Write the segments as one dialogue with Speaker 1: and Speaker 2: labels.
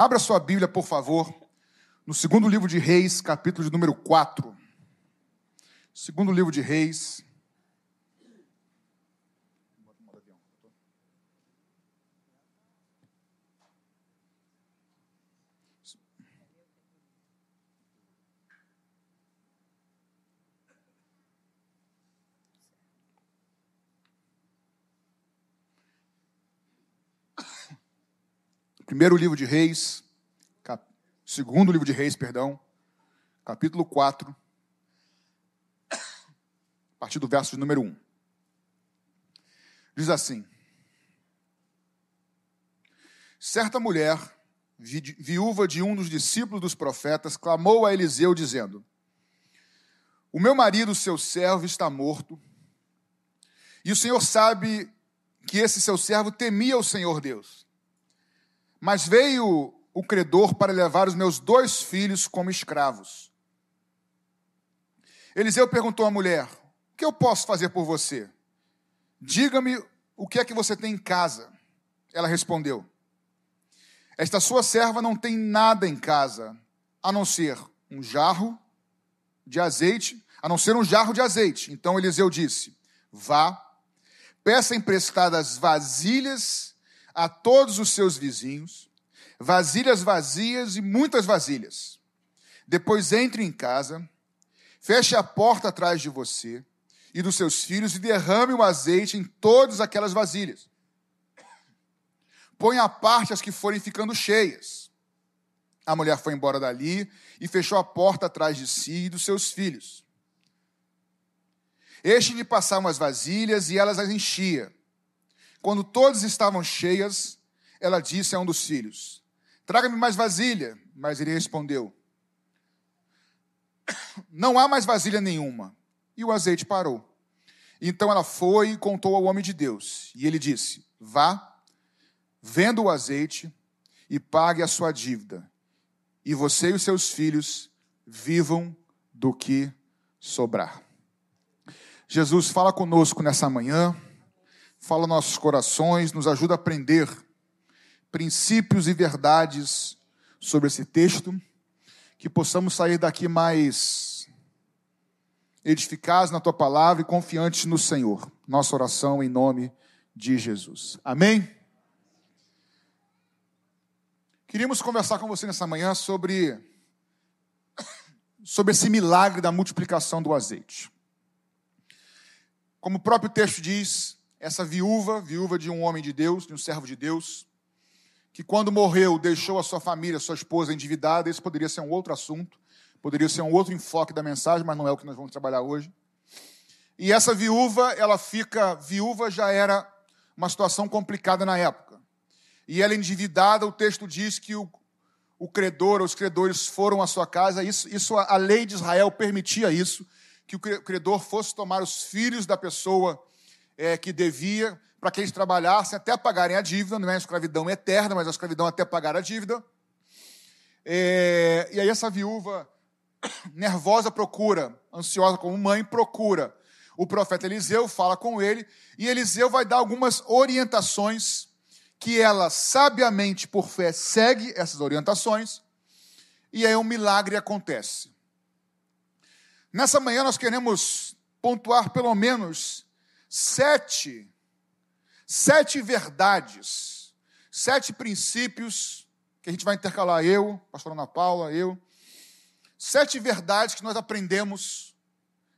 Speaker 1: Abra sua Bíblia, por favor, no segundo livro de Reis, capítulo de número 4. Segundo livro de Reis. Primeiro livro de Reis, cap... segundo livro de Reis, perdão, capítulo 4, a partir do verso de número 1. Diz assim: Certa mulher, vi... viúva de um dos discípulos dos profetas, clamou a Eliseu, dizendo: O meu marido, seu servo, está morto, e o Senhor sabe que esse seu servo temia o Senhor Deus. Mas veio o credor para levar os meus dois filhos como escravos. Eliseu perguntou à mulher: O que eu posso fazer por você? Diga-me o que é que você tem em casa. Ela respondeu: Esta sua serva não tem nada em casa, a não ser um jarro de azeite, a não ser um jarro de azeite. Então Eliseu disse: Vá, peça emprestadas vasilhas a todos os seus vizinhos, vasilhas vazias e muitas vasilhas. Depois entre em casa, feche a porta atrás de você e dos seus filhos e derrame o azeite em todas aquelas vasilhas. Põe à parte as que forem ficando cheias. A mulher foi embora dali e fechou a porta atrás de si e dos seus filhos. Este lhe passava as vasilhas e elas as enchia. Quando todas estavam cheias, ela disse a um dos filhos: Traga-me mais vasilha. Mas ele respondeu: Não há mais vasilha nenhuma. E o azeite parou. Então ela foi e contou ao homem de Deus. E ele disse: Vá, venda o azeite e pague a sua dívida. E você e os seus filhos vivam do que sobrar. Jesus fala conosco nessa manhã fala nossos corações, nos ajuda a aprender princípios e verdades sobre esse texto, que possamos sair daqui mais edificados na tua palavra e confiantes no Senhor. Nossa oração em nome de Jesus. Amém? Queríamos conversar com você nessa manhã sobre sobre esse milagre da multiplicação do azeite. Como o próprio texto diz, essa viúva, viúva de um homem de Deus, de um servo de Deus, que quando morreu deixou a sua família, sua esposa endividada, esse poderia ser um outro assunto, poderia ser um outro enfoque da mensagem, mas não é o que nós vamos trabalhar hoje. E essa viúva, ela fica, viúva já era uma situação complicada na época. E ela endividada, o texto diz que o, o credor, os credores foram à sua casa, isso, isso a lei de Israel permitia isso, que o credor fosse tomar os filhos da pessoa é, que devia, para que eles trabalhassem até pagarem a dívida, não é a escravidão eterna, mas a escravidão até pagar a dívida. É, e aí essa viúva, nervosa, procura, ansiosa como mãe, procura o profeta Eliseu, fala com ele, e Eliseu vai dar algumas orientações que ela, sabiamente, por fé, segue essas orientações, e aí um milagre acontece. Nessa manhã nós queremos pontuar pelo menos sete, sete verdades, sete princípios que a gente vai intercalar eu, pastor Ana Paula, eu, sete verdades que nós aprendemos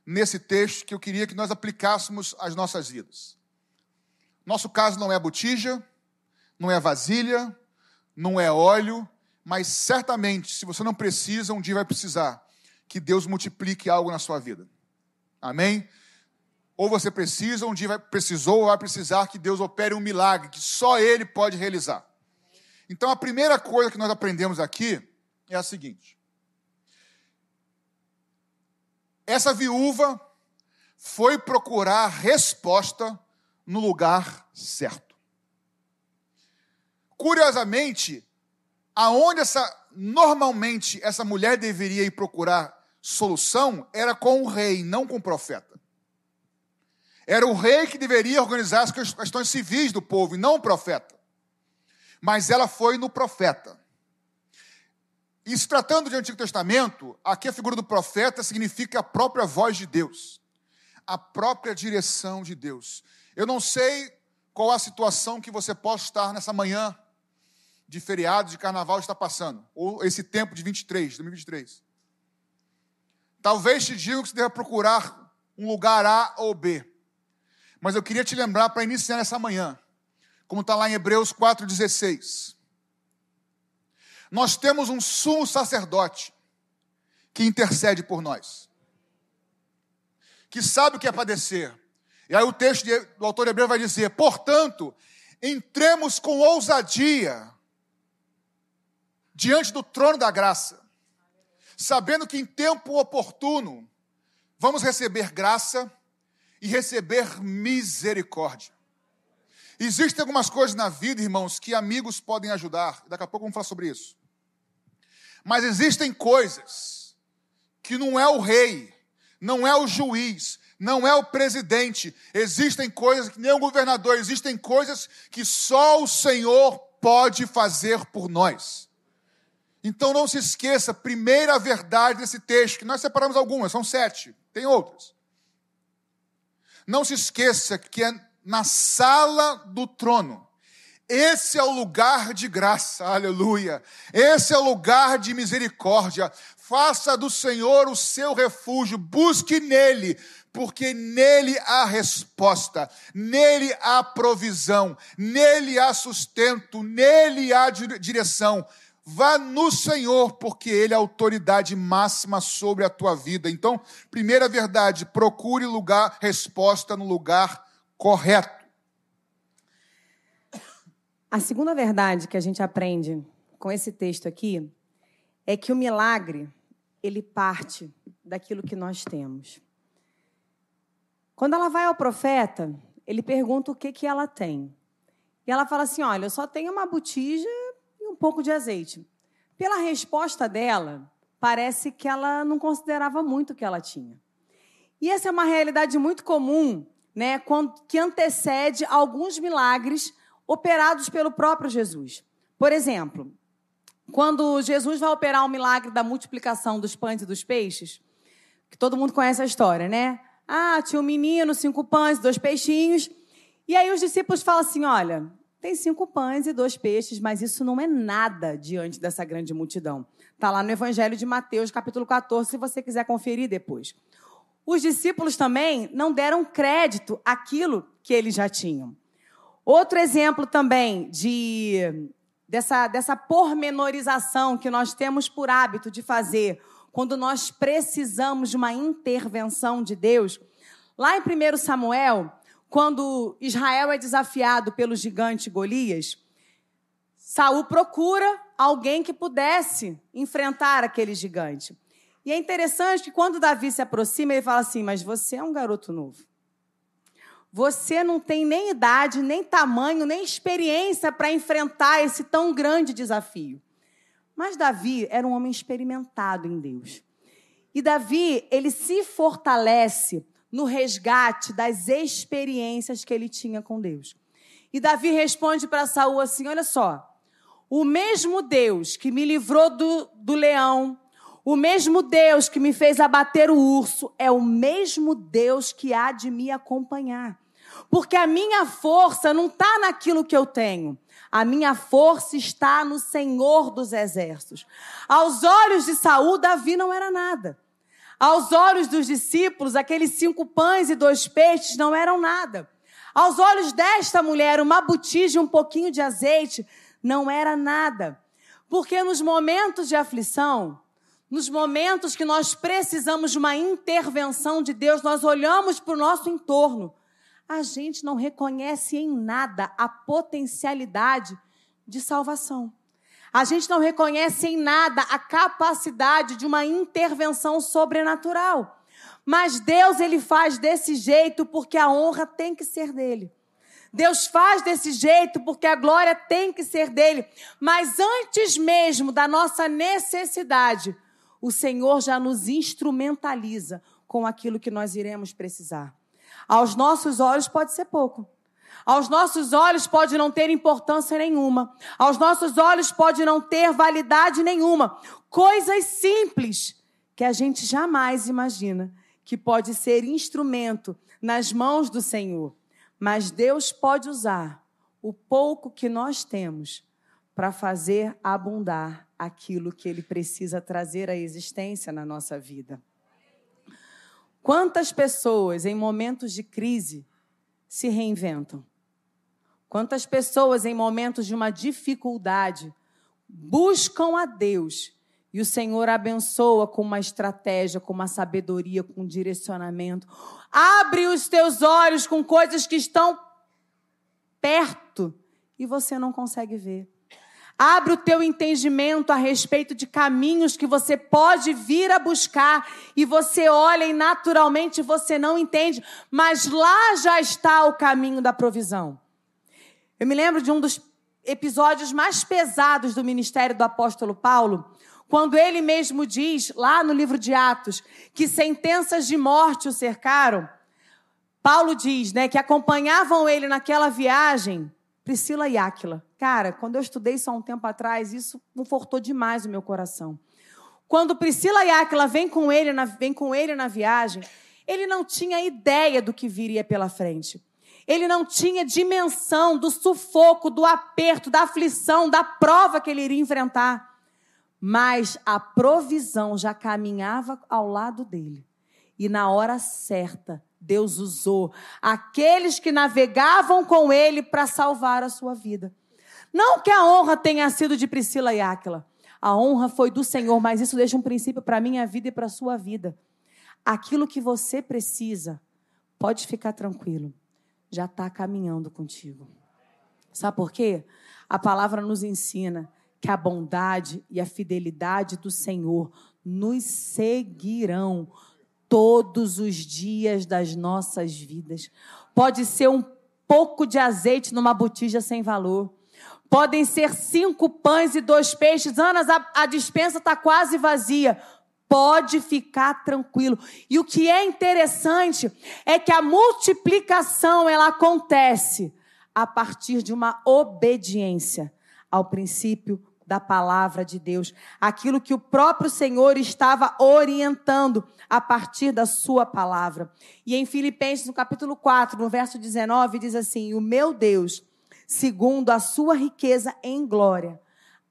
Speaker 1: nesse texto que eu queria que nós aplicássemos às nossas vidas. Nosso caso não é botija, não é vasilha, não é óleo, mas certamente, se você não precisa, um dia vai precisar que Deus multiplique algo na sua vida. Amém? Ou você precisa, um dia vai, precisou ou vai precisar que Deus opere um milagre que só Ele pode realizar. Então a primeira coisa que nós aprendemos aqui é a seguinte: essa viúva foi procurar resposta no lugar certo. Curiosamente, aonde essa normalmente essa mulher deveria ir procurar solução era com o rei, não com o profeta. Era o rei que deveria organizar as questões civis do povo, e não o profeta. Mas ela foi no profeta. E se tratando de Antigo Testamento, aqui a figura do profeta significa a própria voz de Deus, a própria direção de Deus. Eu não sei qual a situação que você possa estar nessa manhã de feriado, de carnaval está passando, ou esse tempo de 23, 2023. Talvez te digam que você deva procurar um lugar A ou B. Mas eu queria te lembrar para iniciar essa manhã, como está lá em Hebreus 4,16 nós temos um sumo sacerdote que intercede por nós, que sabe o que é padecer. E aí o texto do autor hebreu vai dizer: portanto, entremos com ousadia diante do trono da graça, sabendo que em tempo oportuno vamos receber graça e receber misericórdia. Existem algumas coisas na vida, irmãos, que amigos podem ajudar. Daqui a pouco vamos falar sobre isso. Mas existem coisas que não é o rei, não é o juiz, não é o presidente. Existem coisas que nem o governador, existem coisas que só o Senhor pode fazer por nós. Então não se esqueça, primeira verdade desse texto, que nós separamos algumas, são sete, tem outras. Não se esqueça que é na sala do trono esse é o lugar de graça, aleluia. Esse é o lugar de misericórdia. Faça do Senhor o seu refúgio, busque nele, porque nele há resposta, nele há provisão, nele há sustento, nele há direção. Vá no Senhor, porque Ele é a autoridade máxima sobre a tua vida. Então, primeira verdade, procure lugar, resposta no lugar correto.
Speaker 2: A segunda verdade que a gente aprende com esse texto aqui é que o milagre ele parte daquilo que nós temos. Quando ela vai ao profeta, ele pergunta o que que ela tem. E ela fala assim: "Olha, eu só tenho uma botija pouco de azeite". Pela resposta dela, parece que ela não considerava muito o que ela tinha. E essa é uma realidade muito comum, né, que antecede alguns milagres operados pelo próprio Jesus. Por exemplo, quando Jesus vai operar o milagre da multiplicação dos pães e dos peixes, que todo mundo conhece a história, né? Ah, tinha um menino, cinco pães, dois peixinhos. E aí os discípulos falam assim: olha, tem cinco pães e dois peixes, mas isso não é nada diante dessa grande multidão. Está lá no Evangelho de Mateus, capítulo 14, se você quiser conferir depois. Os discípulos também não deram crédito àquilo que eles já tinham. Outro exemplo também de dessa, dessa pormenorização que nós temos por hábito de fazer quando nós precisamos de uma intervenção de Deus. Lá em 1 Samuel, quando Israel é desafiado pelo gigante Golias, Saul procura alguém que pudesse enfrentar aquele gigante. E é interessante que quando Davi se aproxima, ele fala assim: Mas você é um garoto novo. Você não tem nem idade, nem tamanho, nem experiência para enfrentar esse tão grande desafio. Mas Davi era um homem experimentado em Deus. E Davi, ele se fortalece no resgate das experiências que ele tinha com Deus. E Davi responde para Saul assim: Olha só, o mesmo Deus que me livrou do, do leão, o mesmo Deus que me fez abater o urso, é o mesmo Deus que há de me acompanhar. Porque a minha força não está naquilo que eu tenho. A minha força está no Senhor dos Exércitos. Aos olhos de Saul, Davi não era nada. Aos olhos dos discípulos, aqueles cinco pães e dois peixes não eram nada. Aos olhos desta mulher, uma botija e um pouquinho de azeite não era nada. Porque nos momentos de aflição, nos momentos que nós precisamos de uma intervenção de Deus, nós olhamos para o nosso entorno a gente não reconhece em nada a potencialidade de salvação. A gente não reconhece em nada a capacidade de uma intervenção sobrenatural. Mas Deus ele faz desse jeito porque a honra tem que ser dele. Deus faz desse jeito porque a glória tem que ser dele. Mas antes mesmo da nossa necessidade, o Senhor já nos instrumentaliza com aquilo que nós iremos precisar. Aos nossos olhos pode ser pouco. Aos nossos olhos pode não ter importância nenhuma. Aos nossos olhos pode não ter validade nenhuma. Coisas simples que a gente jamais imagina que pode ser instrumento nas mãos do Senhor. Mas Deus pode usar o pouco que nós temos para fazer abundar aquilo que ele precisa trazer à existência na nossa vida. Quantas pessoas em momentos de crise se reinventam? Quantas pessoas em momentos de uma dificuldade buscam a Deus e o Senhor abençoa com uma estratégia, com uma sabedoria, com um direcionamento. Abre os teus olhos com coisas que estão perto e você não consegue ver. Abre o teu entendimento a respeito de caminhos que você pode vir a buscar e você olha e naturalmente você não entende, mas lá já está o caminho da provisão. Eu me lembro de um dos episódios mais pesados do ministério do apóstolo Paulo, quando ele mesmo diz, lá no livro de Atos, que sentenças de morte o cercaram. Paulo diz, né, que acompanhavam ele naquela viagem Priscila e Áquila. Cara, quando eu estudei há um tempo atrás, isso confortou demais o meu coração. Quando Priscila e Áquila vêm com ele na, vem com ele na viagem, ele não tinha ideia do que viria pela frente. Ele não tinha dimensão do sufoco, do aperto, da aflição, da prova que ele iria enfrentar. Mas a provisão já caminhava ao lado dele. E na hora certa, Deus usou aqueles que navegavam com ele para salvar a sua vida. Não que a honra tenha sido de Priscila e Áquila. A honra foi do Senhor, mas isso deixa um princípio para a minha vida e para a sua vida. Aquilo que você precisa, pode ficar tranquilo, já está caminhando contigo. Sabe por quê? A palavra nos ensina que a bondade e a fidelidade do Senhor nos seguirão todos os dias das nossas vidas. Pode ser um pouco de azeite numa botija sem valor. Podem ser cinco pães e dois peixes. Anas, a, a dispensa está quase vazia. Pode ficar tranquilo. E o que é interessante é que a multiplicação ela acontece a partir de uma obediência ao princípio da palavra de Deus, aquilo que o próprio Senhor estava orientando a partir da sua palavra. E em Filipenses, no capítulo 4, no verso 19, diz assim: O meu Deus, segundo a sua riqueza em glória,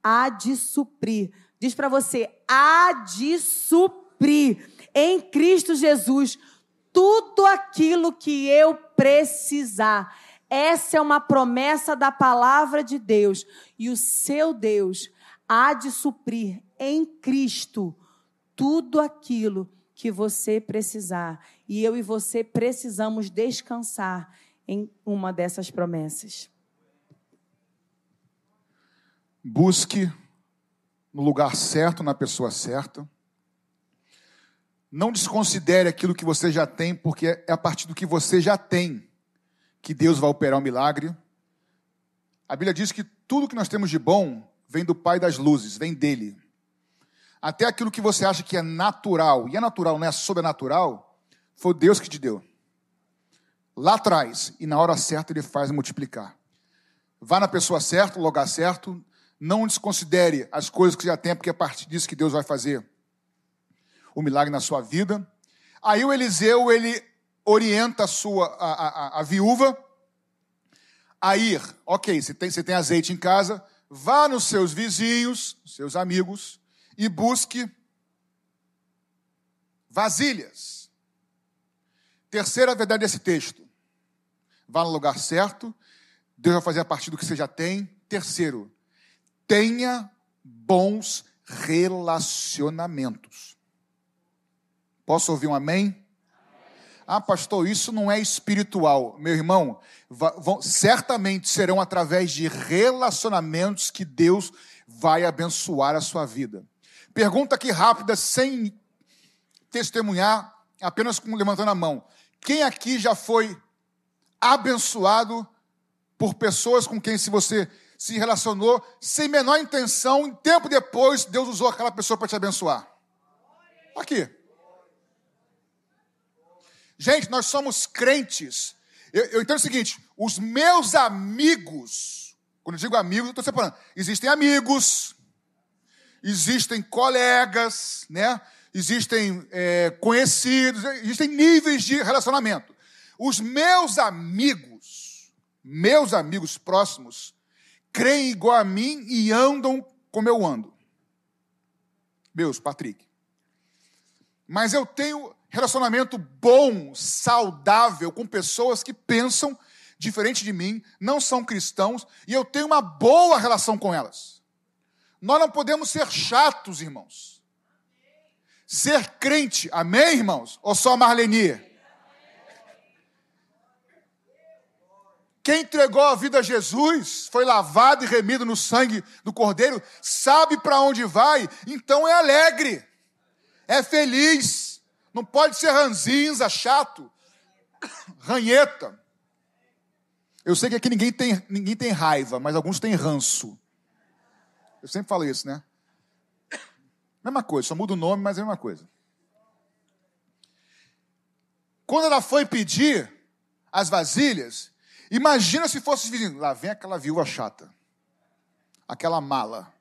Speaker 2: há de suprir. Diz para você, há de suprir em Cristo Jesus tudo aquilo que eu precisar essa é uma promessa da palavra de Deus. E o seu Deus há de suprir em Cristo tudo aquilo que você precisar. E eu e você precisamos descansar em uma dessas promessas.
Speaker 1: Busque no lugar certo, na pessoa certa. Não desconsidere aquilo que você já tem, porque é a partir do que você já tem que Deus vai operar um milagre. A Bíblia diz que tudo que nós temos de bom vem do Pai das luzes, vem dele. Até aquilo que você acha que é natural, e é natural, não é sobrenatural, foi Deus que te deu. Lá atrás, e na hora certa ele faz multiplicar. Vá na pessoa certa, no lugar certo, não desconsidere as coisas que já tem, porque é a partir disso que Deus vai fazer o milagre na sua vida. Aí o Eliseu, ele orienta a sua a, a, a viúva a ir. Ok, você tem, você tem azeite em casa, vá nos seus vizinhos, seus amigos, e busque vasilhas. Terceira verdade desse texto. Vá no lugar certo, Deus vai fazer a partir do que você já tem. Terceiro, tenha bons relacionamentos. Posso ouvir um amém? Ah, pastor, isso não é espiritual. Meu irmão, vão, certamente serão através de relacionamentos que Deus vai abençoar a sua vida. Pergunta aqui rápida, sem testemunhar, apenas com, levantando a mão. Quem aqui já foi abençoado por pessoas com quem se você se relacionou sem menor intenção, e tempo depois Deus usou aquela pessoa para te abençoar? Aqui. Gente, nós somos crentes Eu, eu entendo o seguinte: os meus amigos, quando eu digo amigos, eu estou separando. Existem amigos, existem colegas, né? existem é, conhecidos, existem níveis de relacionamento. Os meus amigos, meus amigos próximos, creem igual a mim e andam como eu ando. Meus, Patrick. Mas eu tenho relacionamento bom, saudável com pessoas que pensam diferente de mim, não são cristãos, e eu tenho uma boa relação com elas. Nós não podemos ser chatos, irmãos. Ser crente, amém, irmãos? Ou só Marlene? Quem entregou a vida a Jesus, foi lavado e remido no sangue do Cordeiro, sabe para onde vai, então é alegre, é feliz, não pode ser ranzinza, chato, ranheta. Eu sei que aqui ninguém tem, ninguém tem raiva, mas alguns têm ranço. Eu sempre falo isso, né? Mesma coisa, só muda o nome, mas é a mesma coisa. Quando ela foi pedir as vasilhas, imagina se fosse vizinho. Lá vem aquela viúva chata. Aquela mala.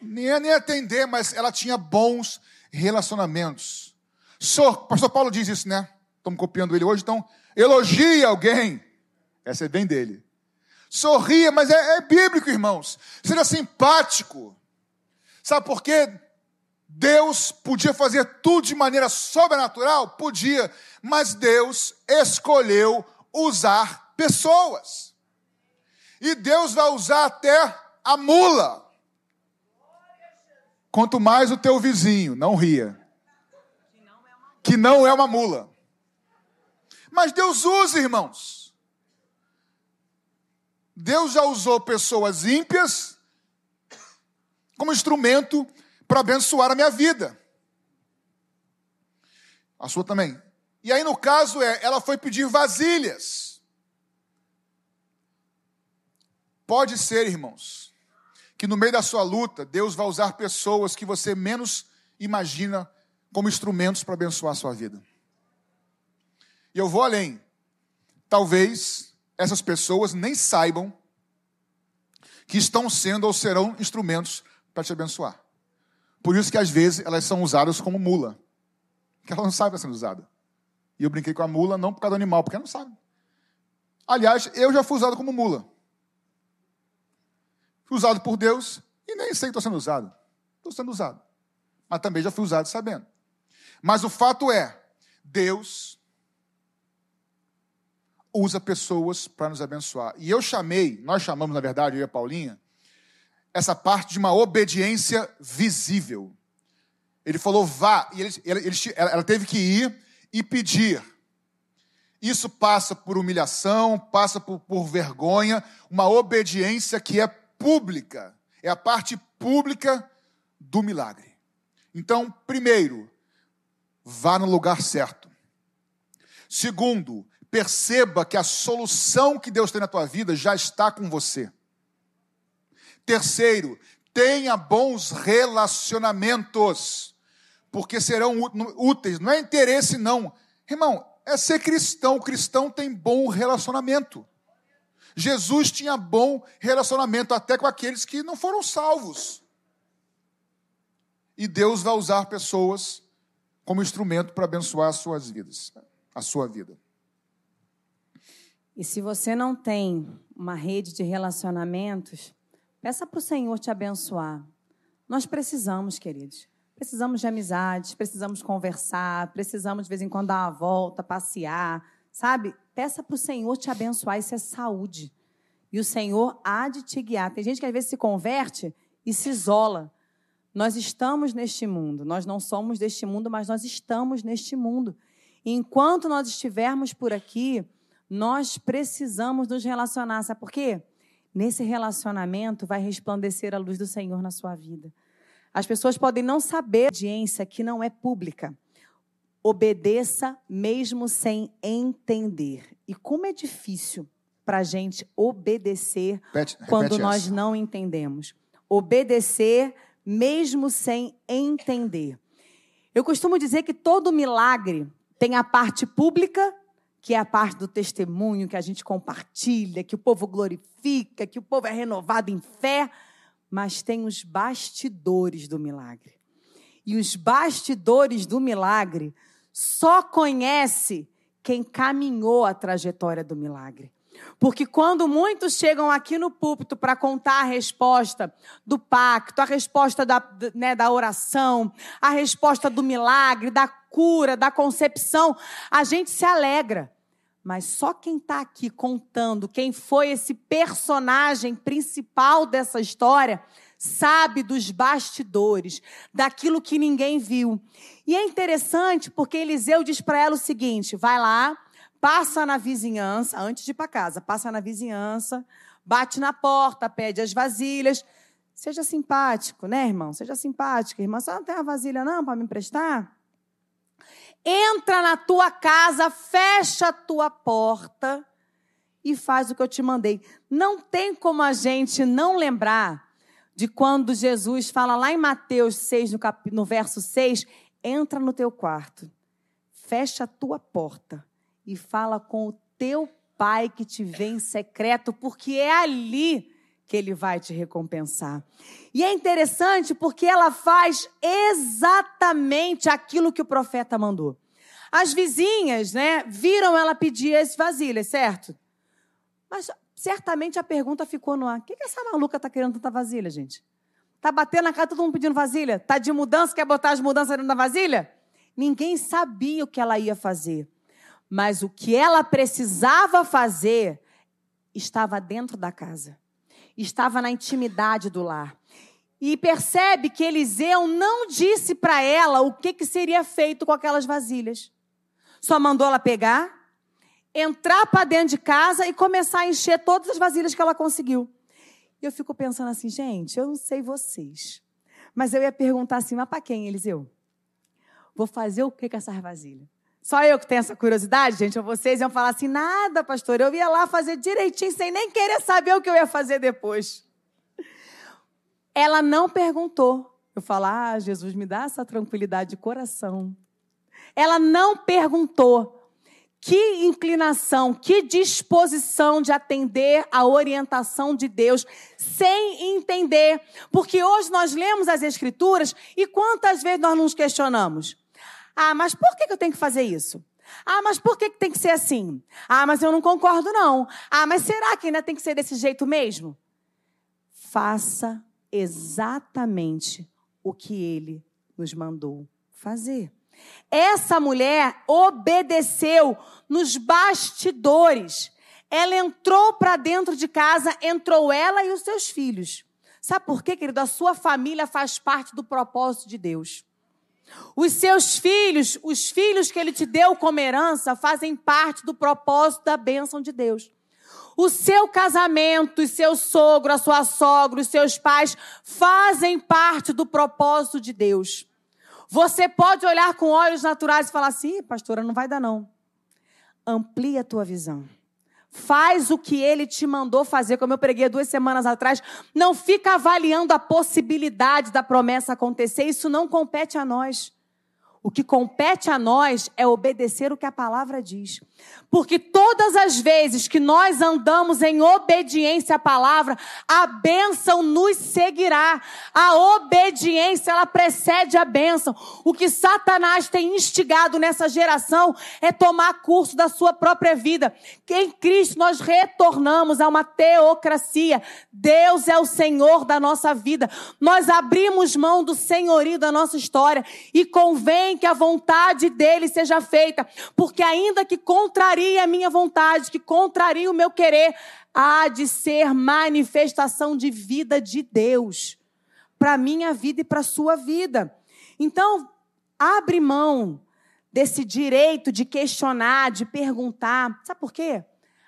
Speaker 1: Nem nem atender, mas ela tinha bons relacionamentos. So, pastor Paulo diz isso, né? Estamos copiando ele hoje, então elogie alguém. Essa é bem dele. Sorria, mas é, é bíblico, irmãos. Seja simpático. Sabe por quê? Deus podia fazer tudo de maneira sobrenatural? Podia, mas Deus escolheu usar pessoas. E Deus vai usar até a mula. Quanto mais o teu vizinho, não ria. Que não é uma mula. Mas Deus usa, irmãos. Deus já usou pessoas ímpias como instrumento para abençoar a minha vida. A sua também. E aí, no caso, é, ela foi pedir vasilhas. Pode ser, irmãos, que no meio da sua luta, Deus vai usar pessoas que você menos imagina como instrumentos para abençoar a sua vida. E eu vou além. Talvez essas pessoas nem saibam que estão sendo ou serão instrumentos para te abençoar. Por isso que às vezes elas são usadas como mula. Porque ela não sabe que está sendo usada. E eu brinquei com a mula não por causa do animal, porque não sabe. Aliás, eu já fui usado como mula. Fui usado por Deus e nem sei que estou sendo usado. Estou sendo usado. Mas também já fui usado sabendo. Mas o fato é, Deus usa pessoas para nos abençoar. E eu chamei, nós chamamos, na verdade, eu e a Paulinha, essa parte de uma obediência visível. Ele falou, vá, e ele, ele, ele, ela teve que ir e pedir. Isso passa por humilhação, passa por, por vergonha, uma obediência que é pública, é a parte pública do milagre. Então, primeiro, vá no lugar certo. Segundo, perceba que a solução que Deus tem na tua vida já está com você. Terceiro, tenha bons relacionamentos, porque serão úteis. Não é interesse, não. Irmão, é ser cristão. O cristão tem bom relacionamento. Jesus tinha bom relacionamento até com aqueles que não foram salvos. E Deus vai usar pessoas como instrumento para abençoar as suas vidas, a sua vida.
Speaker 2: E se você não tem uma rede de relacionamentos, Peça para o Senhor te abençoar. Nós precisamos, queridos. Precisamos de amizades, precisamos conversar, precisamos de vez em quando dar uma volta, passear, sabe? Peça para o Senhor te abençoar, isso é saúde. E o Senhor há de te guiar. Tem gente que às vezes se converte e se isola. Nós estamos neste mundo, nós não somos deste mundo, mas nós estamos neste mundo. E enquanto nós estivermos por aqui, nós precisamos nos relacionar. Sabe por quê? Nesse relacionamento vai resplandecer a luz do Senhor na sua vida. As pessoas podem não saber a audiência que não é pública. Obedeça mesmo sem entender. E como é difícil para a gente obedecer repete, quando repete nós essa. não entendemos. Obedecer mesmo sem entender. Eu costumo dizer que todo milagre tem a parte pública, que é a parte do testemunho que a gente compartilha, que o povo glorifica, que o povo é renovado em fé, mas tem os bastidores do milagre. E os bastidores do milagre só conhece quem caminhou a trajetória do milagre. Porque quando muitos chegam aqui no púlpito para contar a resposta do pacto, a resposta da, né, da oração, a resposta do milagre, da cura, da concepção, a gente se alegra. Mas só quem está aqui contando quem foi esse personagem principal dessa história sabe dos bastidores, daquilo que ninguém viu. E é interessante porque Eliseu diz para ela o seguinte: vai lá, passa na vizinhança, antes de ir para casa, passa na vizinhança, bate na porta, pede as vasilhas. Seja simpático, né, irmão? Seja simpático. Irmã, você não tem uma vasilha não para me emprestar? Entra na tua casa, fecha a tua porta e faz o que eu te mandei. Não tem como a gente não lembrar de quando Jesus fala lá em Mateus 6, no, cap... no verso 6, entra no teu quarto, fecha a tua porta e fala com o teu pai que te vê em secreto, porque é ali que ele vai te recompensar. E é interessante porque ela faz exatamente aquilo que o profeta mandou. As vizinhas, né, viram ela pedir as vasilhas, certo? Mas certamente a pergunta ficou no ar: o que, que essa maluca está querendo tanta vasilha, gente? Tá batendo na cara todo mundo pedindo vasilha? Tá de mudança, quer botar as mudanças dentro da vasilha? Ninguém sabia o que ela ia fazer. Mas o que ela precisava fazer estava dentro da casa, estava na intimidade do lar. E percebe que Eliseu não disse para ela o que, que seria feito com aquelas vasilhas. Só mandou ela pegar, entrar para dentro de casa e começar a encher todas as vasilhas que ela conseguiu. E eu fico pensando assim, gente, eu não sei vocês, mas eu ia perguntar assim, mas para quem, Eliseu? Vou fazer o que com essas vasilhas? Só eu que tenho essa curiosidade, gente, ou vocês iam falar assim: nada, pastor, eu ia lá fazer direitinho, sem nem querer saber o que eu ia fazer depois. Ela não perguntou. Eu falo, ah, Jesus, me dá essa tranquilidade de coração. Ela não perguntou. Que inclinação, que disposição de atender a orientação de Deus sem entender. Porque hoje nós lemos as Escrituras e quantas vezes nós nos questionamos? Ah, mas por que eu tenho que fazer isso? Ah, mas por que tem que ser assim? Ah, mas eu não concordo, não. Ah, mas será que ainda tem que ser desse jeito mesmo? Faça exatamente o que ele nos mandou fazer. Essa mulher obedeceu nos bastidores. Ela entrou para dentro de casa, entrou ela e os seus filhos. Sabe por quê, querido? A sua família faz parte do propósito de Deus. Os seus filhos, os filhos que ele te deu como herança, fazem parte do propósito da bênção de Deus. O seu casamento, o seu sogro, a sua sogra, os seus pais fazem parte do propósito de Deus. Você pode olhar com olhos naturais e falar assim, pastora, não vai dar não. Amplia a tua visão. Faz o que ele te mandou fazer, como eu preguei duas semanas atrás. Não fica avaliando a possibilidade da promessa acontecer. Isso não compete a nós. O que compete a nós é obedecer o que a palavra diz. Porque todas as vezes que nós andamos em obediência à palavra, a bênção nos seguirá. A obediência, ela precede a bênção. O que Satanás tem instigado nessa geração é tomar curso da sua própria vida. Em Cristo nós retornamos a uma teocracia. Deus é o Senhor da nossa vida. Nós abrimos mão do senhorio da nossa história e convém que a vontade dele seja feita, porque ainda que contrarie a minha vontade, que contrarie o meu querer, há de ser manifestação de vida de Deus para minha vida e para sua vida. Então, abre mão desse direito de questionar, de perguntar. Sabe por quê?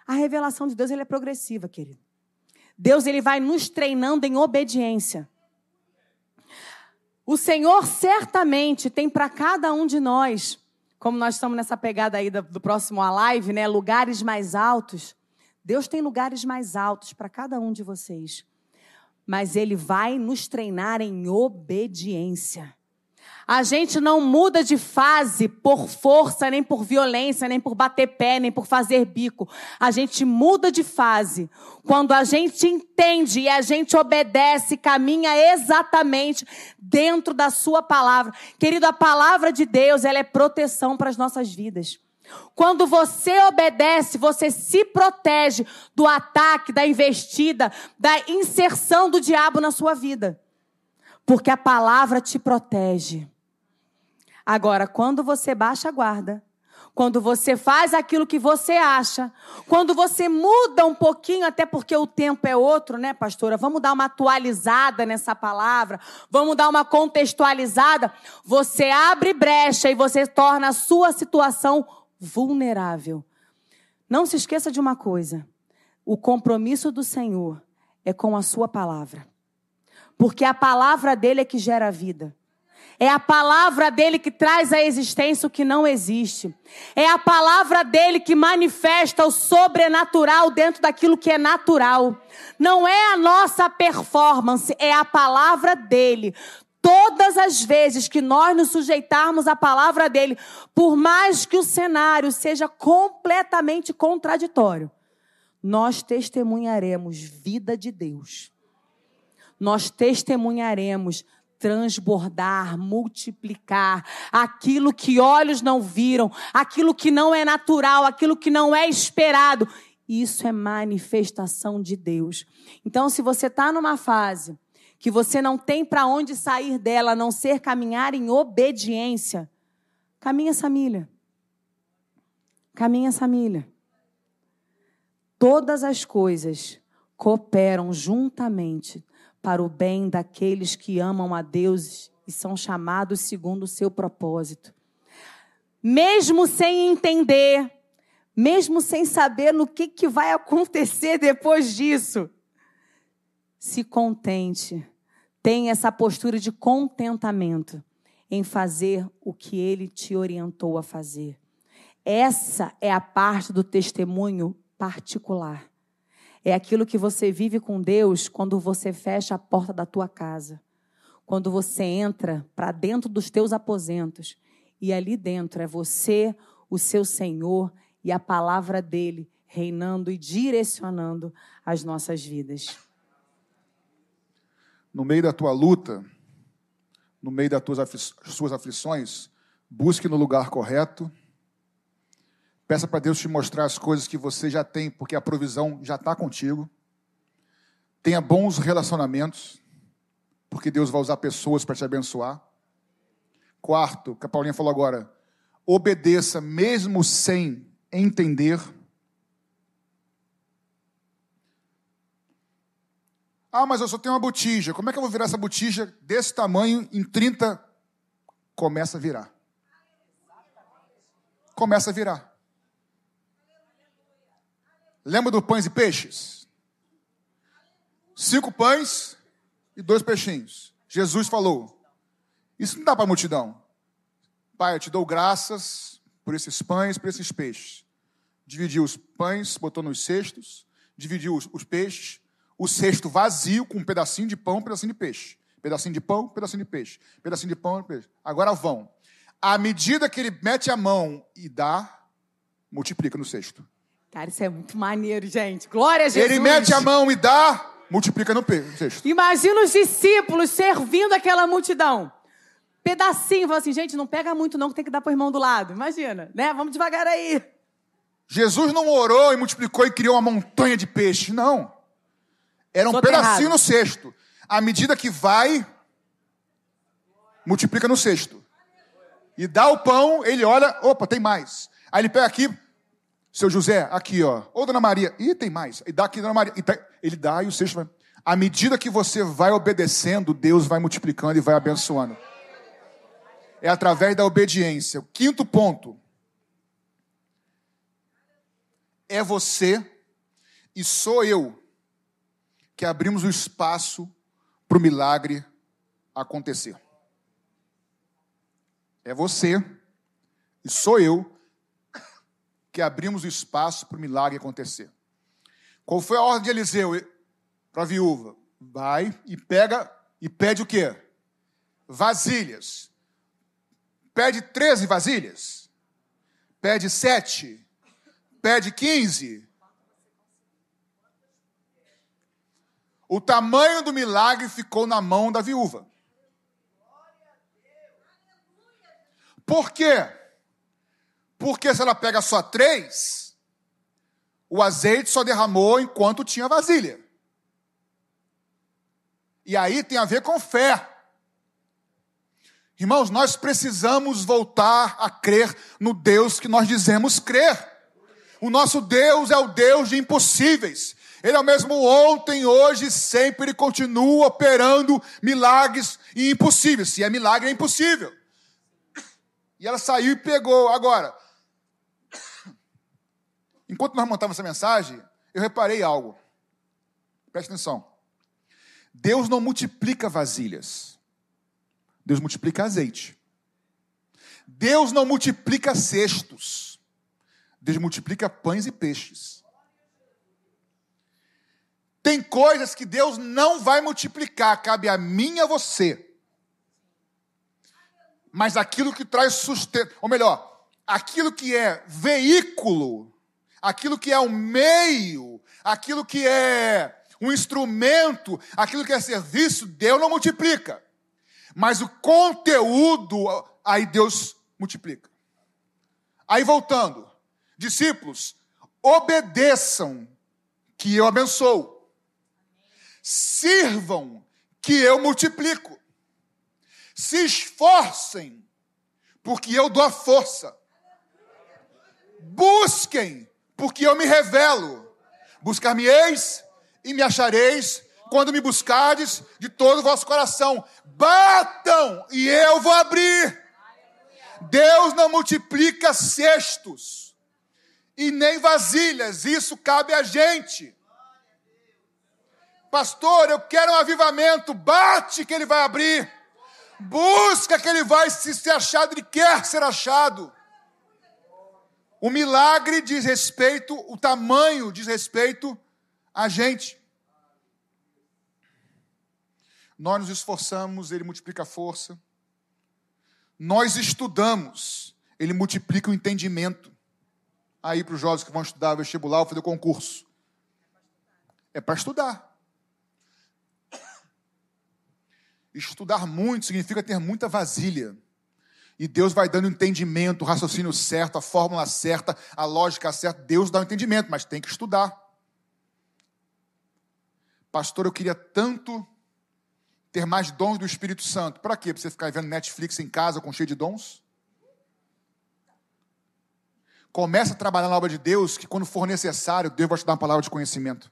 Speaker 2: A revelação de Deus é progressiva, querido. Deus ele vai nos treinando em obediência. O Senhor certamente tem para cada um de nós, como nós estamos nessa pegada aí do, próximo a live, né, lugares mais altos. Deus tem lugares mais altos para cada um de vocês. Mas ele vai nos treinar em obediência. A gente não muda de fase por força, nem por violência, nem por bater pé, nem por fazer bico. A gente muda de fase quando a gente entende e a gente obedece, caminha exatamente dentro da sua palavra. Querido, a palavra de Deus, ela é proteção para as nossas vidas. Quando você obedece, você se protege do ataque, da investida, da inserção do diabo na sua vida. Porque a palavra te protege. Agora, quando você baixa a guarda, quando você faz aquilo que você acha, quando você muda um pouquinho, até porque o tempo é outro, né, pastora? Vamos dar uma atualizada nessa palavra, vamos dar uma contextualizada. Você abre brecha e você torna a sua situação vulnerável. Não se esqueça de uma coisa: o compromisso do Senhor é com a sua palavra. Porque a palavra dele é que gera vida. É a palavra dele que traz à existência o que não existe. É a palavra dele que manifesta o sobrenatural dentro daquilo que é natural. Não é a nossa performance, é a palavra dele. Todas as vezes que nós nos sujeitarmos à palavra dele, por mais que o cenário seja completamente contraditório, nós testemunharemos vida de Deus. Nós testemunharemos transbordar, multiplicar aquilo que olhos não viram, aquilo que não é natural, aquilo que não é esperado. Isso é manifestação de Deus. Então, se você está numa fase que você não tem para onde sair dela, a não ser caminhar em obediência, caminha essa milha. Caminha essa milha. Todas as coisas cooperam juntamente para o bem daqueles que amam a Deus e são chamados segundo o seu propósito. Mesmo sem entender, mesmo sem saber no que, que vai acontecer depois disso, se contente, tenha essa postura de contentamento em fazer o que ele te orientou a fazer. Essa é a parte do testemunho particular. É aquilo que você vive com Deus quando você fecha a porta da tua casa. Quando você entra para dentro dos teus aposentos e ali dentro é você, o seu Senhor e a palavra dele reinando e direcionando as nossas vidas.
Speaker 1: No meio da tua luta, no meio das tuas aflições, busque no lugar correto Peça para Deus te mostrar as coisas que você já tem, porque a provisão já está contigo. Tenha bons relacionamentos, porque Deus vai usar pessoas para te abençoar. Quarto, que a Paulinha falou agora, obedeça mesmo sem entender. Ah, mas eu só tenho uma botija. Como é que eu vou virar essa botija desse tamanho em 30? Começa a virar. Começa a virar. Lembra do pães e peixes? Cinco pães e dois peixinhos. Jesus falou: Isso não dá para a multidão. Pai, eu te dou graças por esses pães, por esses peixes. Dividiu os pães, botou nos cestos, dividiu os, os peixes, o cesto vazio com um pedacinho de pão, um pedacinho de peixe. Pedacinho de pão, pedacinho de peixe. Pedacinho de pão, peixe. Agora vão. À medida que ele mete a mão e dá, multiplica no cesto.
Speaker 2: Cara, isso é muito maneiro, gente. Glória a Jesus.
Speaker 1: Ele mete a mão e dá, multiplica no cesto.
Speaker 2: Imagina os discípulos servindo aquela multidão. Pedacinho, fala assim, gente, não pega muito não, que tem que dar para o irmão do lado. Imagina, né? Vamos devagar aí.
Speaker 1: Jesus não orou e multiplicou e criou uma montanha de peixe, não. Era um pedacinho no cesto. À medida que vai, multiplica no cesto. E dá o pão, ele olha, opa, tem mais. Aí ele pega aqui, seu José, aqui, ó. Ô, dona Maria. Ih, tem mais. E dá aqui, dona Maria. Tá, ele dá e o sexto vai. À medida que você vai obedecendo, Deus vai multiplicando e vai abençoando. É através da obediência. O quinto ponto. É você e sou eu que abrimos o espaço para o milagre acontecer. É você e sou eu que abrimos o espaço para o milagre acontecer. Qual foi a ordem de Eliseu para a viúva? Vai e pega e pede o quê? Vasilhas. Pede 13 vasilhas? Pede 7? Pede 15? O tamanho do milagre ficou na mão da viúva. Por quê? Porque se ela pega só três, o azeite só derramou enquanto tinha vasilha. E aí tem a ver com fé. Irmãos, nós precisamos voltar a crer no Deus que nós dizemos crer. O nosso Deus é o Deus de impossíveis. Ele é o mesmo ontem, hoje, sempre. Ele continua operando milagres e impossíveis. Se é milagre, é impossível. E ela saiu e pegou. Agora, enquanto nós montávamos essa mensagem, eu reparei algo. Preste atenção. Deus não multiplica vasilhas. Deus multiplica azeite. Deus não multiplica cestos. Deus multiplica pães e peixes. Tem coisas que Deus não vai multiplicar, cabe a mim e a você. Mas aquilo que traz sustento, ou melhor, aquilo que é veículo, aquilo que é o meio, aquilo que é um instrumento, aquilo que é serviço, Deus não multiplica. Mas o conteúdo, aí Deus multiplica. Aí voltando, discípulos, obedeçam, que eu abençoo sirvam, que eu multiplico. Se esforcem, porque eu dou a força. Busquem, porque eu me revelo. Buscar-me-eis e me achareis quando me buscardes de todo o vosso coração. Batam e eu vou abrir. Deus não multiplica cestos e nem vasilhas, isso cabe a gente. Pastor, eu quero um avivamento. Bate que ele vai abrir. Busca que ele vai se ser achado, ele quer ser achado. O milagre diz respeito, o tamanho diz respeito a gente. Nós nos esforçamos, ele multiplica a força. Nós estudamos, ele multiplica o entendimento. Aí para os jovens que vão estudar vestibular ou fazer concurso. É para estudar. Estudar muito significa ter muita vasilha. E Deus vai dando entendimento, o raciocínio certo, a fórmula certa, a lógica certa. Deus dá o entendimento, mas tem que estudar. Pastor, eu queria tanto ter mais dons do Espírito Santo. Para quê? Para você ficar vendo Netflix em casa com cheio de dons? Começa a trabalhar na obra de Deus, que quando for necessário, Deus vai te dar uma palavra de conhecimento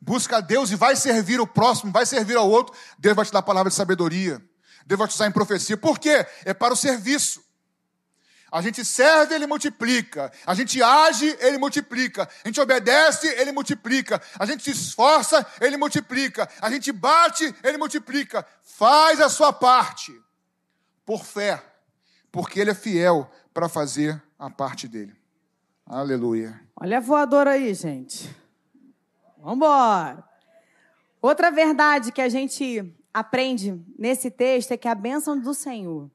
Speaker 1: busca a Deus e vai servir o próximo, vai servir ao outro, Deus vai te dar palavra de sabedoria. Deus vai te usar em profecia. Por quê? É para o serviço. A gente serve, ele multiplica. A gente age, ele multiplica. A gente obedece, ele multiplica. A gente se esforça, ele multiplica. A gente bate, ele multiplica. Faz a sua parte por fé, porque ele é fiel para fazer a parte dele. Aleluia.
Speaker 2: Olha a voadora aí, gente. Vamos embora. Outra verdade que a gente aprende nesse texto é que a bênção do Senhor,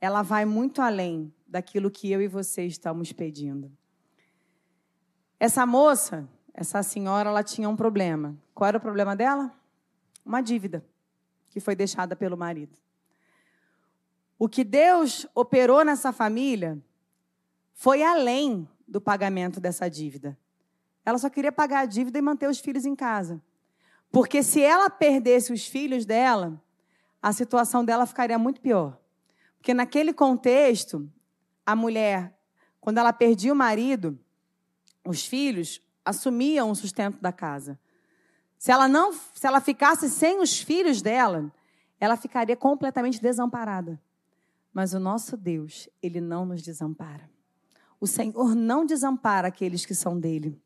Speaker 2: ela vai muito além daquilo que eu e você estamos pedindo. Essa moça, essa senhora, ela tinha um problema. Qual era o problema dela? Uma dívida que foi deixada pelo marido. O que Deus operou nessa família foi além do pagamento dessa dívida. Ela só queria pagar a dívida e manter os filhos em casa. Porque se ela perdesse os filhos dela, a situação dela ficaria muito pior. Porque naquele contexto, a mulher, quando ela perdia o marido, os filhos assumiam o sustento da casa. Se ela não, se ela ficasse sem os filhos dela, ela ficaria completamente desamparada. Mas o nosso Deus, ele não nos desampara. O Senhor não desampara aqueles que são dele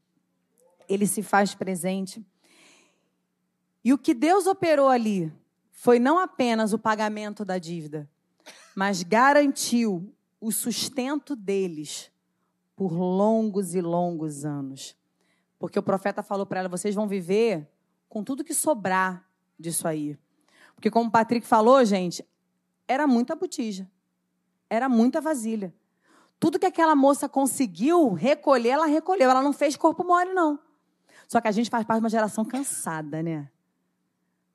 Speaker 2: ele se faz presente. E o que Deus operou ali foi não apenas o pagamento da dívida, mas garantiu o sustento deles por longos e longos anos. Porque o profeta falou para ela: vocês vão viver com tudo que sobrar disso aí. Porque, como o Patrick falou, gente, era muita botija. Era muita vasilha. Tudo que aquela moça conseguiu recolher, ela recolheu. Ela não fez corpo mole, não. Só que a gente faz parte de uma geração cansada, né?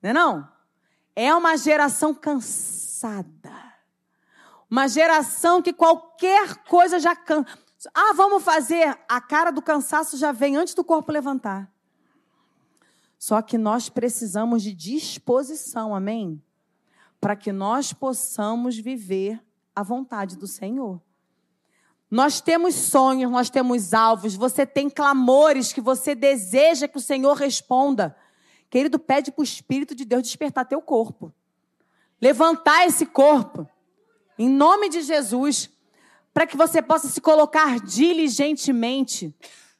Speaker 2: Não é não? É uma geração cansada. Uma geração que qualquer coisa já cansa. Ah, vamos fazer. A cara do cansaço já vem antes do corpo levantar. Só que nós precisamos de disposição, amém? Para que nós possamos viver a vontade do Senhor. Nós temos sonhos, nós temos alvos, você tem clamores que você deseja que o Senhor responda. Querido, pede para o Espírito de Deus despertar teu corpo. Levantar esse corpo. Em nome de Jesus. Para que você possa se colocar diligentemente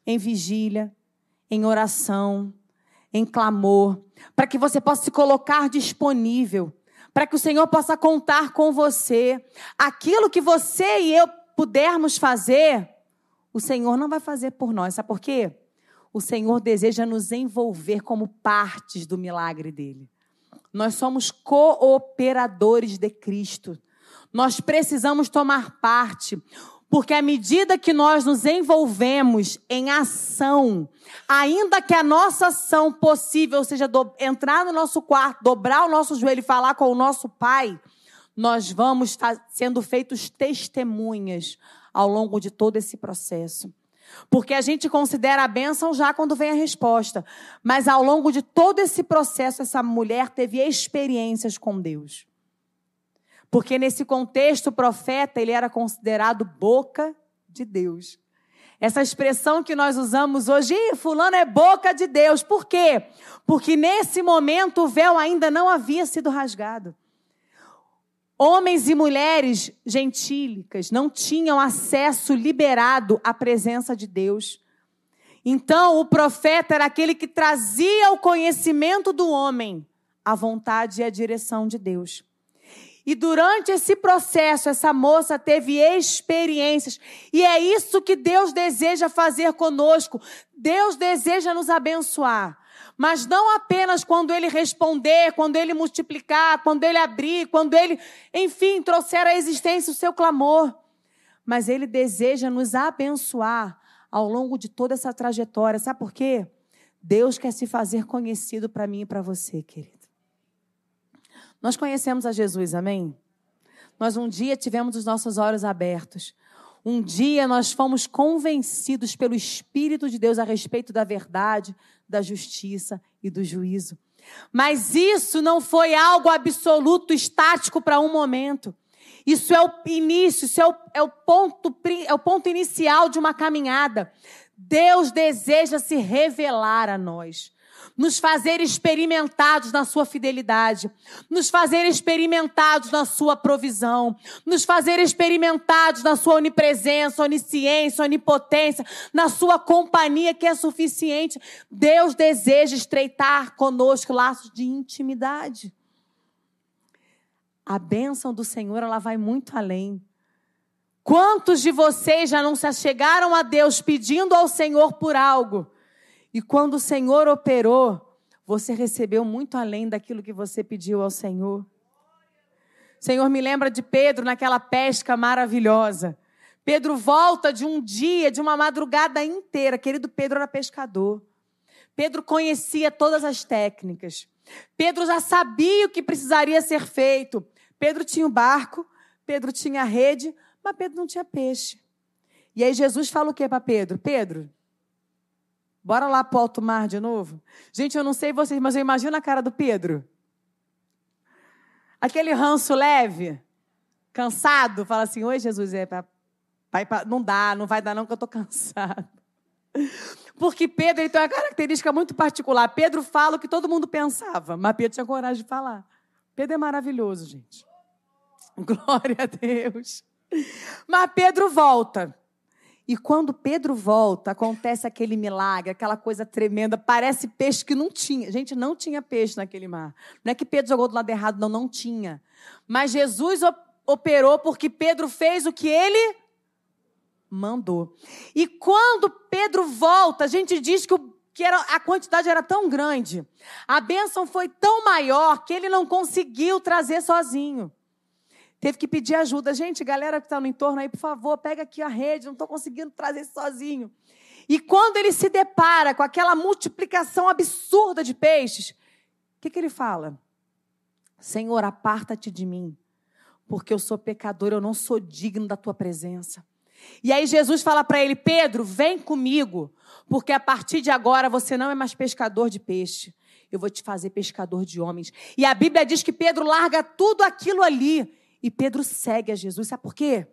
Speaker 2: em vigília, em oração, em clamor. Para que você possa se colocar disponível. Para que o Senhor possa contar com você. Aquilo que você e eu pudermos fazer, o Senhor não vai fazer por nós. Sabe por quê? O Senhor deseja nos envolver como partes do milagre dele. Nós somos cooperadores de Cristo. Nós precisamos tomar parte, porque à medida que nós nos envolvemos em ação, ainda que a nossa ação possível seja do, entrar no nosso quarto, dobrar o nosso joelho e falar com o nosso Pai, nós vamos sendo feitos testemunhas ao longo de todo esse processo. Porque a gente considera a bênção já quando vem a resposta. Mas ao longo de todo esse processo, essa mulher teve experiências com Deus. Porque nesse contexto, o profeta, ele era considerado boca de Deus. Essa expressão que nós usamos hoje, fulano é boca de Deus. Por quê? Porque nesse momento o véu ainda não havia sido rasgado. Homens e mulheres gentílicas não tinham acesso liberado à presença de Deus. Então, o profeta era aquele que trazia o conhecimento do homem, a vontade e a direção de Deus. E durante esse processo, essa moça teve experiências. E é isso que Deus deseja fazer conosco. Deus deseja nos abençoar. Mas não apenas quando ele responder, quando ele multiplicar, quando ele abrir, quando ele, enfim, trouxer à existência o seu clamor. Mas ele deseja nos abençoar ao longo de toda essa trajetória. Sabe por quê? Deus quer se fazer conhecido para mim e para você, querido. Nós conhecemos a Jesus, amém? Nós um dia tivemos os nossos olhos abertos. Um dia nós fomos convencidos pelo Espírito de Deus a respeito da verdade, da justiça e do juízo. Mas isso não foi algo absoluto, estático para um momento. Isso é o início, isso é o, é o, ponto, é o ponto inicial de uma caminhada. Deus deseja se revelar a nós nos fazer experimentados na sua fidelidade, nos fazer experimentados na sua provisão, nos fazer experimentados na sua onipresença, onisciência, onipotência, na sua companhia que é suficiente. Deus deseja estreitar conosco laços de intimidade. A bênção do Senhor, ela vai muito além. Quantos de vocês já não se achegaram a Deus pedindo ao Senhor por algo? E quando o Senhor operou, você recebeu muito além daquilo que você pediu ao Senhor. Senhor, me lembra de Pedro naquela pesca maravilhosa. Pedro volta de um dia, de uma madrugada inteira. Querido Pedro era pescador. Pedro conhecia todas as técnicas. Pedro já sabia o que precisaria ser feito. Pedro tinha o barco, Pedro tinha a rede, mas Pedro não tinha peixe. E aí Jesus fala o que para Pedro? Pedro, Bora lá pro alto mar de novo? Gente, eu não sei vocês, mas eu imagino a cara do Pedro. Aquele ranço leve, cansado, fala assim: Oi, Jesus, é pra, vai pra, não dá, não vai dar, não, que eu tô cansado. Porque Pedro ele tem uma característica muito particular. Pedro fala o que todo mundo pensava, mas Pedro tinha coragem de falar. Pedro é maravilhoso, gente. Glória a Deus. Mas Pedro volta. E quando Pedro volta, acontece aquele milagre, aquela coisa tremenda, parece peixe que não tinha. Gente, não tinha peixe naquele mar. Não é que Pedro jogou do lado errado, não, não tinha. Mas Jesus operou porque Pedro fez o que ele mandou. E quando Pedro volta, a gente diz que, o, que era, a quantidade era tão grande, a bênção foi tão maior que ele não conseguiu trazer sozinho. Teve que pedir ajuda. Gente, galera que está no entorno aí, por favor, pega aqui a rede, não estou conseguindo trazer sozinho. E quando ele se depara com aquela multiplicação absurda de peixes, o que, que ele fala? Senhor, aparta-te de mim, porque eu sou pecador, eu não sou digno da tua presença. E aí Jesus fala para ele: Pedro, vem comigo, porque a partir de agora você não é mais pescador de peixe. Eu vou te fazer pescador de homens. E a Bíblia diz que Pedro larga tudo aquilo ali. E Pedro segue a Jesus. Sabe por quê?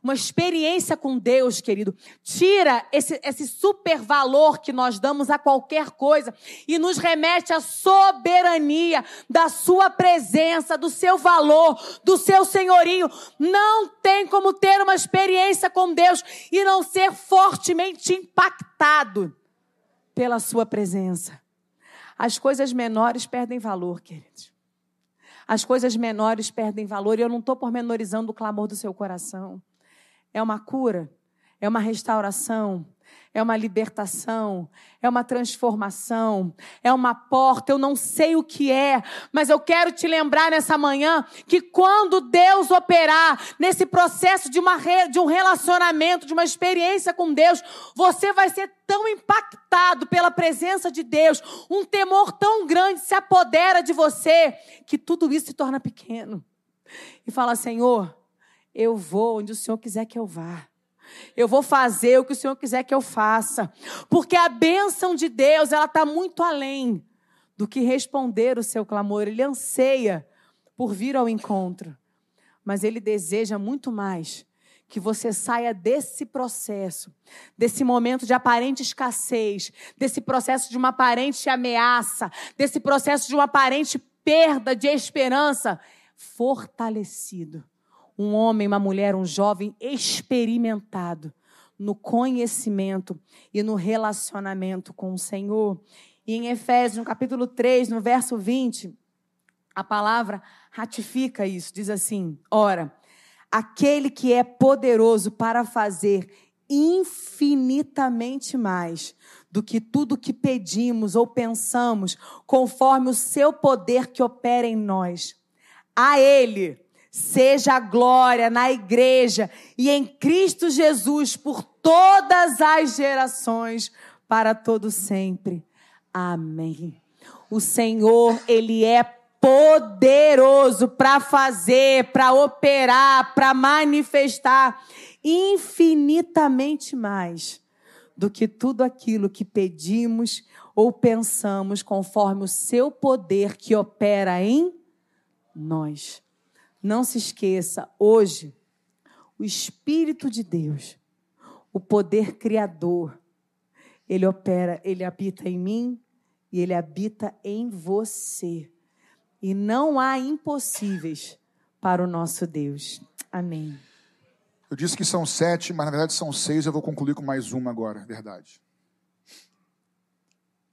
Speaker 2: Uma experiência com Deus, querido, tira esse, esse super valor que nós damos a qualquer coisa e nos remete à soberania da Sua presença, do seu valor, do seu senhorio. Não tem como ter uma experiência com Deus e não ser fortemente impactado pela Sua presença. As coisas menores perdem valor, queridos. As coisas menores perdem valor e eu não estou pormenorizando o clamor do seu coração. É uma cura, é uma restauração, é uma libertação, é uma transformação, é uma porta, eu não sei o que é, mas eu quero te lembrar nessa manhã que quando Deus operar nesse processo de, uma, de um relacionamento, de uma experiência com Deus, você vai ser tão impactado pela presença de Deus, um temor tão grande se apodera de você, que tudo isso se torna pequeno. E fala, Senhor, eu vou onde o Senhor quiser que eu vá. Eu vou fazer o que o Senhor quiser que eu faça. Porque a bênção de Deus, ela está muito além do que responder o seu clamor. Ele anseia por vir ao encontro. Mas ele deseja muito mais que você saia desse processo, desse momento de aparente escassez, desse processo de uma aparente ameaça, desse processo de uma aparente perda de esperança, fortalecido um homem, uma mulher, um jovem experimentado no conhecimento e no relacionamento com o Senhor. E em Efésios, no capítulo 3, no verso 20, a palavra ratifica isso, diz assim: Ora, aquele que é poderoso para fazer infinitamente mais do que tudo que pedimos ou pensamos, conforme o seu poder que opera em nós. A Ele seja a glória na igreja e em Cristo Jesus por todas as gerações, para todo sempre. Amém. O Senhor, ele é poderoso para fazer, para operar, para manifestar infinitamente mais do que tudo aquilo que pedimos ou pensamos, conforme o seu poder que opera em nós. Não se esqueça, hoje, o Espírito de Deus, o poder criador, ele opera, ele habita em mim e ele habita em você. E não há impossíveis para o nosso Deus. Amém.
Speaker 1: Eu disse que são sete, mas na verdade são seis. Eu vou concluir com mais uma agora, verdade.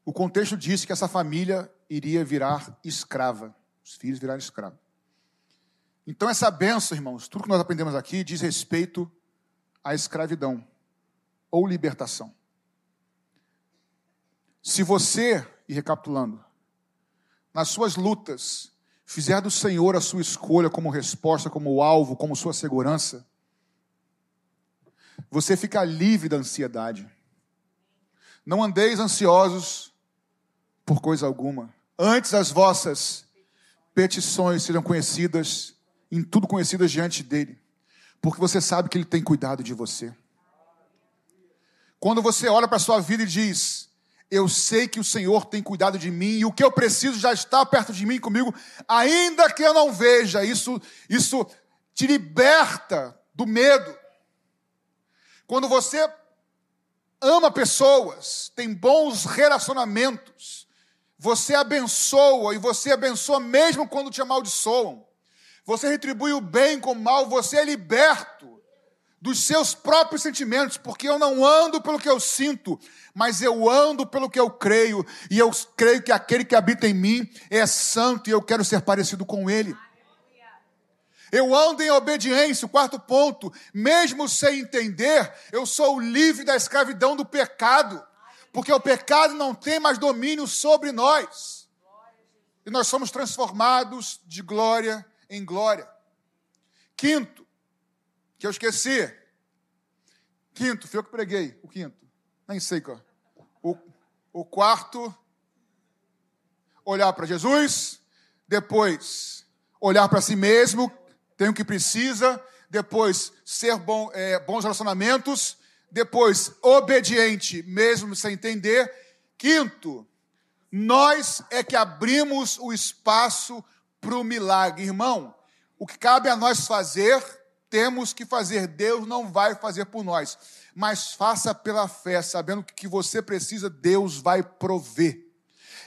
Speaker 1: O contexto disse que essa família iria virar escrava. Os filhos viraram escravos. Então, essa benção, irmãos, tudo que nós aprendemos aqui diz respeito à escravidão ou libertação. Se você, e recapitulando, nas suas lutas, fizer do Senhor a sua escolha como resposta, como alvo, como sua segurança, você fica livre da ansiedade. Não andeis ansiosos por coisa alguma. Antes as vossas petições sejam conhecidas em tudo conhecidas diante dele, porque você sabe que ele tem cuidado de você. Quando você olha para a sua vida e diz: Eu sei que o Senhor tem cuidado de mim e o que eu preciso já está perto de mim comigo, ainda que eu não veja, isso, isso te liberta do medo. Quando você ama pessoas, tem bons relacionamentos, você abençoa e você abençoa mesmo quando te amaldiçoam. Você retribui o bem com o mal, você é liberto dos seus próprios sentimentos, porque eu não ando pelo que eu sinto, mas eu ando pelo que eu creio, e eu creio que aquele que habita em mim é santo e eu quero ser parecido com ele. Eu ando em obediência, o quarto ponto, mesmo sem entender, eu sou livre da escravidão do pecado, porque o pecado não tem mais domínio sobre nós. E nós somos transformados de glória em glória. quinto, que eu esqueci. Quinto, foi eu que preguei, o quinto. Nem sei qual. O, o quarto, olhar para Jesus. Depois, olhar para si mesmo, tem o que precisa. Depois, ser bom, é, bons relacionamentos. Depois, obediente, mesmo sem entender. Quinto, nós é que abrimos o espaço para o milagre. Irmão, o que cabe a nós fazer, temos que fazer. Deus não vai fazer por nós. Mas faça pela fé, sabendo que o que você precisa, Deus vai prover.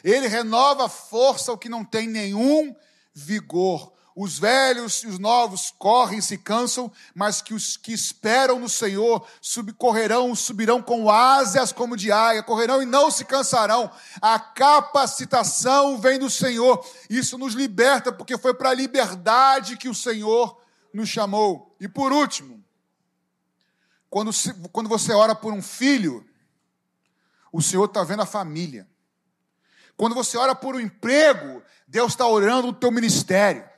Speaker 1: Ele renova força ao que não tem nenhum vigor. Os velhos e os novos correm e se cansam, mas que os que esperam no Senhor subcorrerão, subirão com asas como de águia, correrão e não se cansarão. A capacitação vem do Senhor. Isso nos liberta, porque foi para a liberdade que o Senhor nos chamou. E por último, quando, quando você ora por um filho, o Senhor está vendo a família. Quando você ora por um emprego, Deus está orando o teu ministério.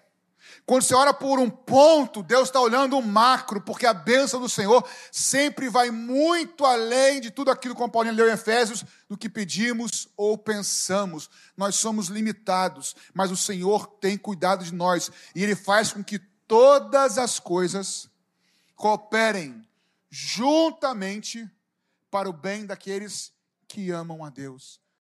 Speaker 1: Quando você ora por um ponto, Deus está olhando o macro, porque a bênção do Senhor sempre vai muito além de tudo aquilo que o Paulinho leu em Efésios, do que pedimos ou pensamos. Nós somos limitados, mas o Senhor tem cuidado de nós e Ele faz com que todas as coisas cooperem juntamente para o bem daqueles que amam a Deus.